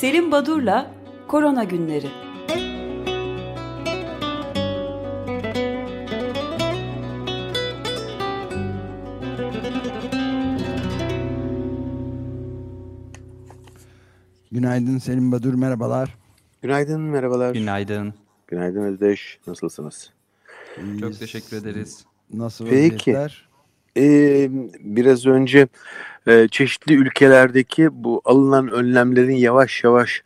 Selim Badur'la Korona Günleri. Günaydın Selim Badur, merhabalar. Günaydın, merhabalar. Günaydın. Günaydın Özdeş, nasılsınız? Çok teşekkür ederiz. Nasıl Peki. vaziyetler? Ee, biraz önce e, çeşitli ülkelerdeki bu alınan önlemlerin yavaş yavaş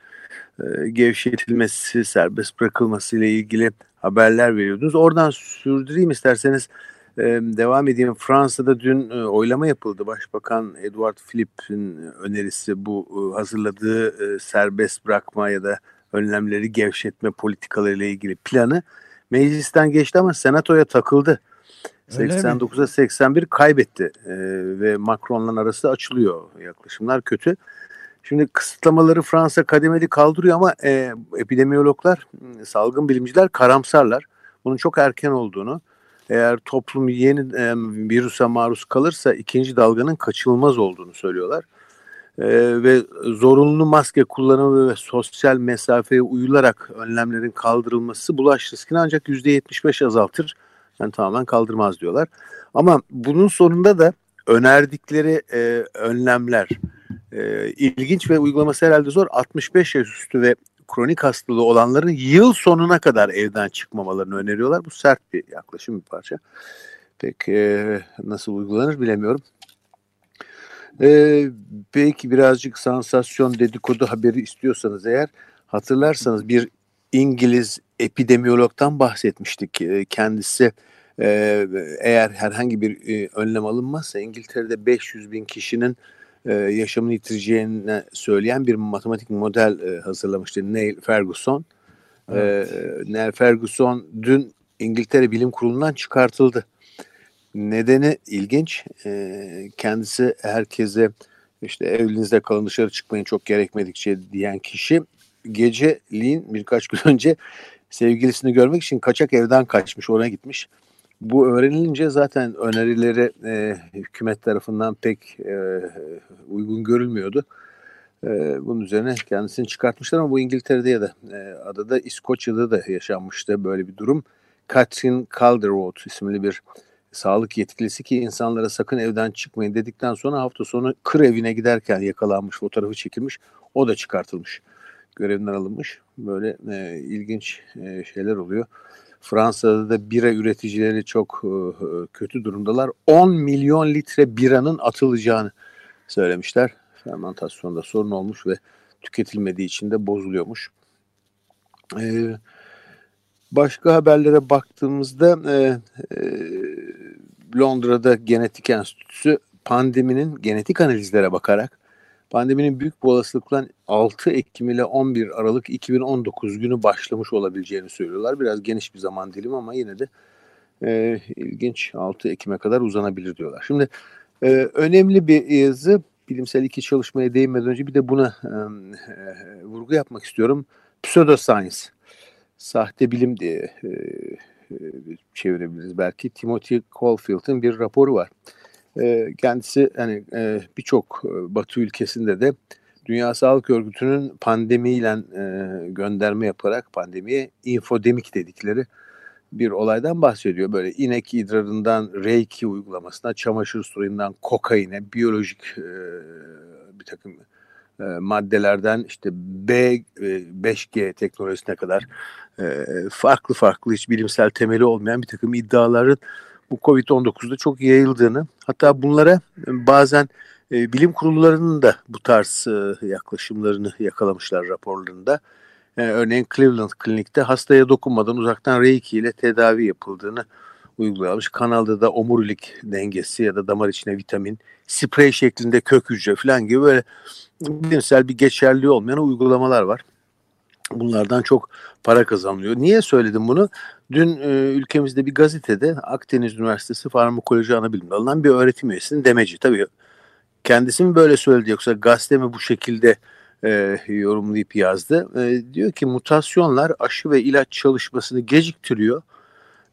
e, gevşetilmesi, serbest bırakılması ile ilgili haberler veriyordunuz. Oradan sürdüreyim isterseniz e, devam edeyim. Fransa'da dün e, oylama yapıldı. Başbakan Edouard Philippe'in önerisi bu e, hazırladığı e, serbest bırakma ya da önlemleri gevşetme politikaları ile ilgili planı meclisten geçti ama senatoya takıldı. Öyle mi? 89'a 81 kaybetti e, ve Macron'la arası açılıyor. Yaklaşımlar kötü. Şimdi kısıtlamaları Fransa kademeli kaldırıyor ama e, epidemiyologlar, salgın bilimciler karamsarlar. Bunun çok erken olduğunu, eğer toplum yeni e, virüse maruz kalırsa ikinci dalganın kaçınılmaz olduğunu söylüyorlar. E, ve zorunlu maske kullanımı ve sosyal mesafeye uyularak önlemlerin kaldırılması bulaş riskini ancak %75 azaltır. Yani tamamen kaldırmaz diyorlar. Ama bunun sonunda da önerdikleri e, önlemler e, ilginç ve uygulaması herhalde zor. 65 yaş üstü ve kronik hastalığı olanların yıl sonuna kadar evden çıkmamalarını öneriyorlar. Bu sert bir yaklaşım bir parça. Pek e, nasıl uygulanır bilemiyorum. E, belki birazcık sansasyon dedikodu haberi istiyorsanız eğer hatırlarsanız bir İngiliz epidemiyologtan bahsetmiştik. E, kendisi e, eğer herhangi bir e, önlem alınmazsa İngiltere'de 500 bin kişinin e, yaşamını yitireceğini söyleyen bir matematik model hazırlamıştı Neil Ferguson. E, Neil Ferguson dün İngiltere Bilim Kurulu'ndan çıkartıldı. Nedeni ilginç. Kendisi herkese işte evinizde kalın dışarı çıkmayın çok gerekmedikçe diyen kişi geceliğin birkaç gün önce sevgilisini görmek için kaçak evden kaçmış oraya gitmiş. Bu öğrenilince zaten önerileri e, hükümet tarafından pek e, uygun görülmüyordu. E, bunun üzerine kendisini çıkartmışlar ama bu İngiltere'de ya da e, adada İskoçya'da da yaşanmıştı böyle bir durum. Catherine Calderwood isimli bir sağlık yetkilisi ki insanlara sakın evden çıkmayın dedikten sonra hafta sonu kır evine giderken yakalanmış fotoğrafı çekilmiş o da çıkartılmış görevinden alınmış böyle e, ilginç e, şeyler oluyor. Fransa'da da bira üreticileri çok e, kötü durumdalar. 10 milyon litre biranın atılacağını söylemişler. Fermentasyonda sorun olmuş ve tüketilmediği için de bozuluyormuş. E, başka haberlere baktığımızda e, e, Londra'da Genetik Enstitüsü pandeminin genetik analizlere bakarak pandeminin büyük bir olasılıkla 6 Ekim ile 11 Aralık 2019 günü başlamış olabileceğini söylüyorlar. Biraz geniş bir zaman dilimi ama yine de e, ilginç 6 Ekim'e kadar uzanabilir diyorlar. Şimdi e, önemli bir yazı bilimsel iki çalışmaya değinmeden önce bir de buna e, e, vurgu yapmak istiyorum. Pseudoscience, sahte bilim diye e, e, çevirebiliriz belki. Timothy Caulfield'ın bir raporu var. Kendisi hani e, birçok e, Batı ülkesinde de Dünya Sağlık Örgütü'nün pandemiyle e, gönderme yaparak pandemiye infodemik dedikleri bir olaydan bahsediyor. Böyle inek idrarından reiki uygulamasına, çamaşır suyundan kokaine, biyolojik e, bir takım e, maddelerden işte B, e, 5G teknolojisine kadar e, farklı farklı hiç bilimsel temeli olmayan bir takım iddiaların bu Covid-19'da çok yayıldığını hatta bunlara bazen e, bilim kurullarının da bu tarz e, yaklaşımlarını yakalamışlar raporlarında. E, örneğin Cleveland Klinik'te hastaya dokunmadan uzaktan Reiki ile tedavi yapıldığını uygulamış. Kanalda da omurilik dengesi ya da damar içine vitamin, sprey şeklinde kök hücre falan gibi böyle bilimsel bir geçerliği olmayan uygulamalar var. Bunlardan çok para kazanılıyor. Niye söyledim bunu? Dün e, ülkemizde bir gazetede Akdeniz Üniversitesi Farmakoloji Anabilim Dalı'ndan bir öğretim üyesinin demeci. Tabii kendisi mi böyle söyledi yoksa gazete mi bu şekilde e, yorumlayıp yazdı. E, diyor ki mutasyonlar aşı ve ilaç çalışmasını geciktiriyor.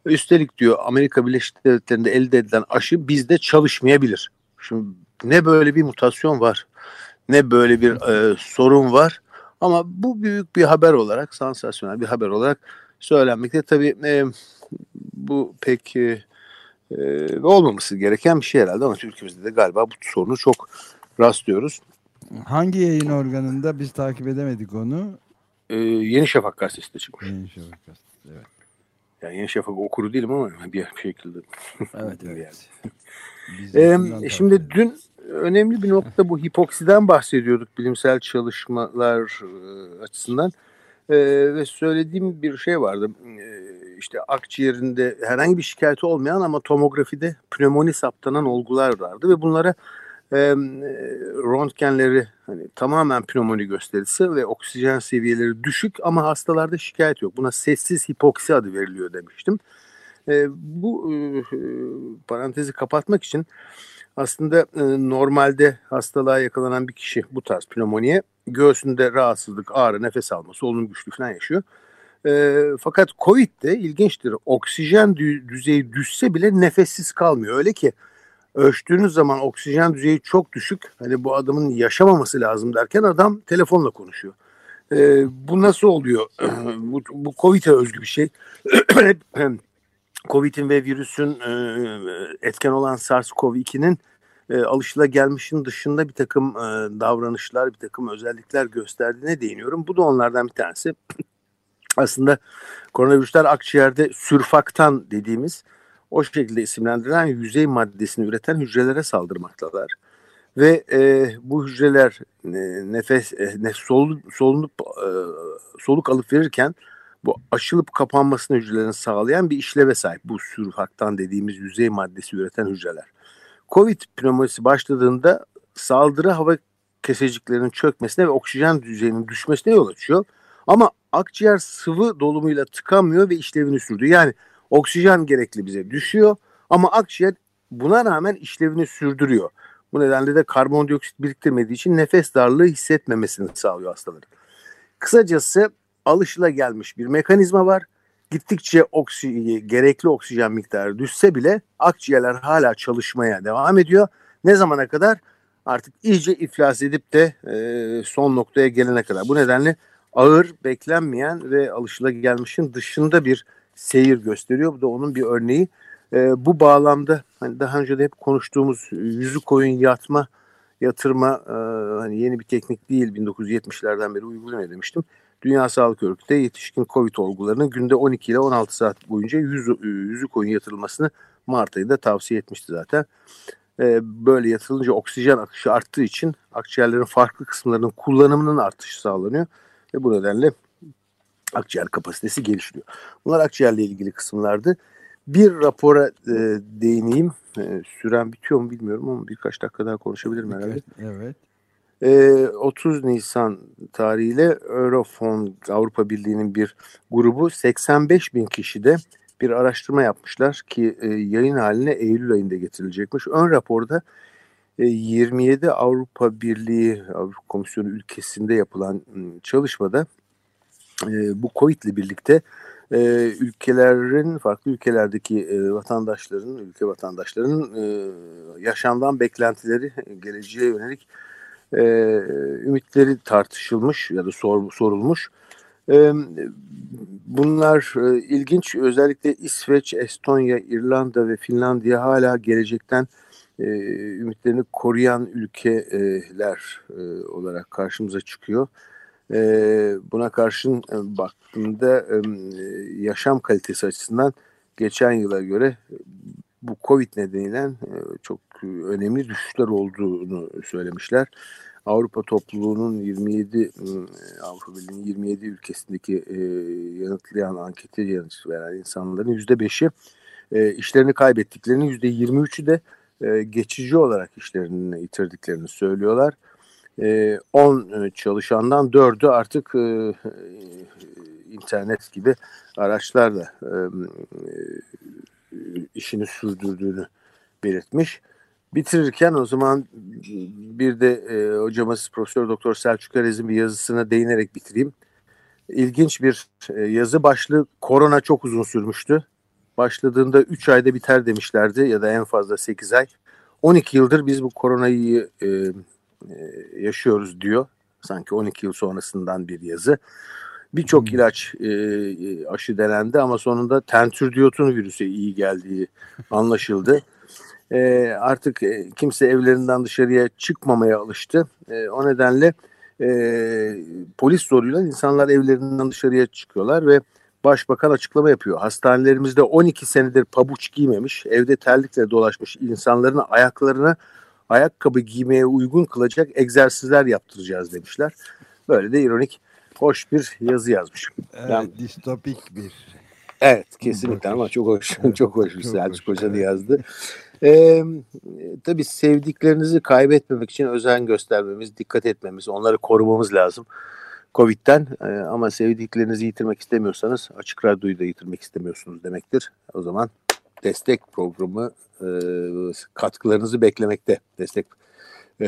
Üstelik diyor Amerika Birleşik Devletleri'nde elde edilen aşı bizde çalışmayabilir. Şimdi ne böyle bir mutasyon var ne böyle bir e, sorun var Ama bu büyük bir haber olarak, sansasyonel bir haber olarak söylenmekte. Tabii e, bu pek e, e, olmaması gereken bir şey herhalde ama Türkiye'mizde de galiba bu sorunu çok rastlıyoruz. Hangi yayın organında biz takip edemedik onu? Ee, Yeni Şafak gazetesinde çıkmış. Yeni Şafak gazetesi, evet. Yani Yeni Şafak okuru değilim ama bir şekilde. Evet, evet. ee, şimdi dün önemli bir nokta bu hipoksiden bahsediyorduk bilimsel çalışmalar e, açısından. Ee, ve söylediğim bir şey vardı. Ee, işte akciğerinde herhangi bir şikayeti olmayan ama tomografide pnömoni saptanan olgular vardı ve bunlara e, röntgenleri hani tamamen pnömoni gösterisi ve oksijen seviyeleri düşük ama hastalarda şikayet yok. Buna sessiz hipoksi adı veriliyor demiştim. E, bu e, parantezi kapatmak için aslında e, normalde hastalığa yakalanan bir kişi bu tarz pnömoniye göğsünde rahatsızlık, ağrı, nefes alma, solunum güçlüğü falan yaşıyor. E, fakat COVID'de ilginçtir. Oksijen düzeyi düşse bile nefessiz kalmıyor. Öyle ki ölçtüğünüz zaman oksijen düzeyi çok düşük. Hani bu adamın yaşamaması lazım derken adam telefonla konuşuyor. E, bu nasıl oluyor? bu, bu COVID'e özgü bir şey. COVID'in ve virüsün e, etken olan SARS-CoV-2'nin e, alışılagelmişin dışında bir takım e, davranışlar, bir takım özellikler gösterdiğine değiniyorum. Bu da onlardan bir tanesi. Aslında koronavirüsler akciğerde sürfaktan dediğimiz o şekilde isimlendirilen yüzey maddesini üreten hücrelere saldırmaktalar. Ve e, bu hücreler e, nefes e, nef sol, solunup e, soluk alıp verirken bu açılıp kapanmasını hücrelerin sağlayan bir işleve sahip bu sürfaktan dediğimiz yüzey maddesi üreten hücreler. Covid pneumonisi başladığında saldırı hava keseciklerinin çökmesine ve oksijen düzeyinin düşmesine yol açıyor. Ama akciğer sıvı dolumuyla tıkanmıyor ve işlevini sürdürüyor. Yani Oksijen gerekli bize düşüyor ama akciğer buna rağmen işlevini sürdürüyor. Bu nedenle de karbondioksit biriktirmediği için nefes darlığı hissetmemesini sağlıyor hastaların. Kısacası alışıla gelmiş bir mekanizma var. Gittikçe oksi, gerekli oksijen miktarı düşse bile akciğerler hala çalışmaya devam ediyor. Ne zamana kadar? Artık iyice iflas edip de e, son noktaya gelene kadar. Bu nedenle ağır, beklenmeyen ve alışıla gelmişin dışında bir seyir gösteriyor. Bu da onun bir örneği. E, bu bağlamda hani daha önce de hep konuştuğumuz yüzü koyun yatma, yatırma e, hani yeni bir teknik değil 1970'lerden beri uygulanıyor demiştim. Dünya Sağlık Örgütü de yetişkin COVID olgularının günde 12 ile 16 saat boyunca yüzü, yüzü koyun yatırılmasını Mart ayında tavsiye etmişti zaten. E, böyle yatırılınca oksijen akışı arttığı için akciğerlerin farklı kısımlarının kullanımının artışı sağlanıyor. Ve bu nedenle akciğer kapasitesi gelişiyor. Bunlar akciğerle ilgili kısımlardı. Bir rapora e, değineyim. E, süren bitiyor mu bilmiyorum ama birkaç dakika daha konuşabilirim herhalde. Evet. E, 30 Nisan tarihiyle Eurofond Avrupa Birliği'nin bir grubu 85 bin kişide bir araştırma yapmışlar ki yayın haline Eylül ayında getirilecekmiş. Ön raporda e, 27 Avrupa Birliği Avrupa Komisyonu ülkesinde yapılan çalışmada bu Covid ile birlikte e, ülkelerin farklı ülkelerdeki e, vatandaşların, ülke vatandaşlarının e, yaşamdan beklentileri, geleceğe yönelik e, ümitleri tartışılmış ya da sor, sorulmuş. E, bunlar e, ilginç. Özellikle İsveç, Estonya, İrlanda ve Finlandiya hala gelecekten e, ümitlerini koruyan ülkeler e, olarak karşımıza çıkıyor. E, buna karşın e, baktığımda e, yaşam kalitesi açısından geçen yıla göre bu Covid nedeniyle e, çok önemli düşüşler olduğunu söylemişler. Avrupa topluluğunun 27 Avrupa Birliği'nin 27 ülkesindeki e, yanıtlayan ankete yanıt veren insanların %5'i e, işlerini kaybettiklerini %23'ü de e, geçici olarak işlerini yitirdiklerini söylüyorlar. 10 e, çalışandan 4'ü artık e, internet gibi araçlarla e, işini sürdürdüğünü belirtmiş. Bitirirken o zaman bir de e, hocamız Profesör Doktor Selçuk Erez'in bir yazısına değinerek bitireyim. İlginç bir e, yazı başlığı korona çok uzun sürmüştü. Başladığında 3 ayda biter demişlerdi ya da en fazla 8 ay. 12 yıldır biz bu koronayı e, e, yaşıyoruz diyor Sanki 12 yıl sonrasından bir yazı. Birçok hmm. ilaç e, e, aşı denendi ama sonunda tentürdiyotun virüse iyi geldiği anlaşıldı. E, artık e, kimse evlerinden dışarıya çıkmamaya alıştı. E, o nedenle e, polis zoruyla insanlar evlerinden dışarıya çıkıyorlar ve Başbakan açıklama yapıyor. Hastanelerimizde 12 senedir pabuç giymemiş, evde terlikle dolaşmış insanların ayaklarına ayakkabı giymeye uygun kılacak egzersizler yaptıracağız demişler. Böyle de ironik, hoş bir yazı yazmış. Evet, yani, distopik bir. Evet, kesinlikle ama çok hoş, çok hoş bir Selçuk Hoca da yazdı. Ee, tabii sevdiklerinizi kaybetmemek için özen göstermemiz, dikkat etmemiz, onları korumamız lazım. Covid'den e, ama sevdiklerinizi yitirmek istemiyorsanız açık radyoyu da yitirmek istemiyorsunuz demektir. O zaman destek programı e, katkılarınızı beklemekte. Destek e,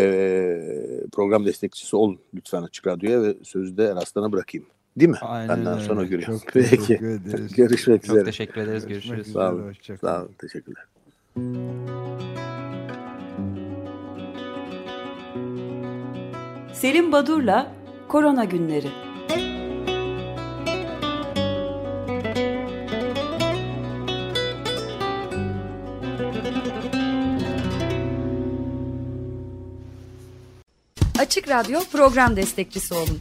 program destekçisi olun lütfen Açık Radyo'ya ve sözü de Eraslan'a bırakayım. Değil mi? Aynen Benden öyle. sonra görüyoruz. Çok Peki. Görüşmek Çok üzere. teşekkür ederiz. Görüşürüz. Sağ olun. Sağ olun. Teşekkürler. Selim Badur'la Korona Günleri Açık Radyo program destekçisi olun.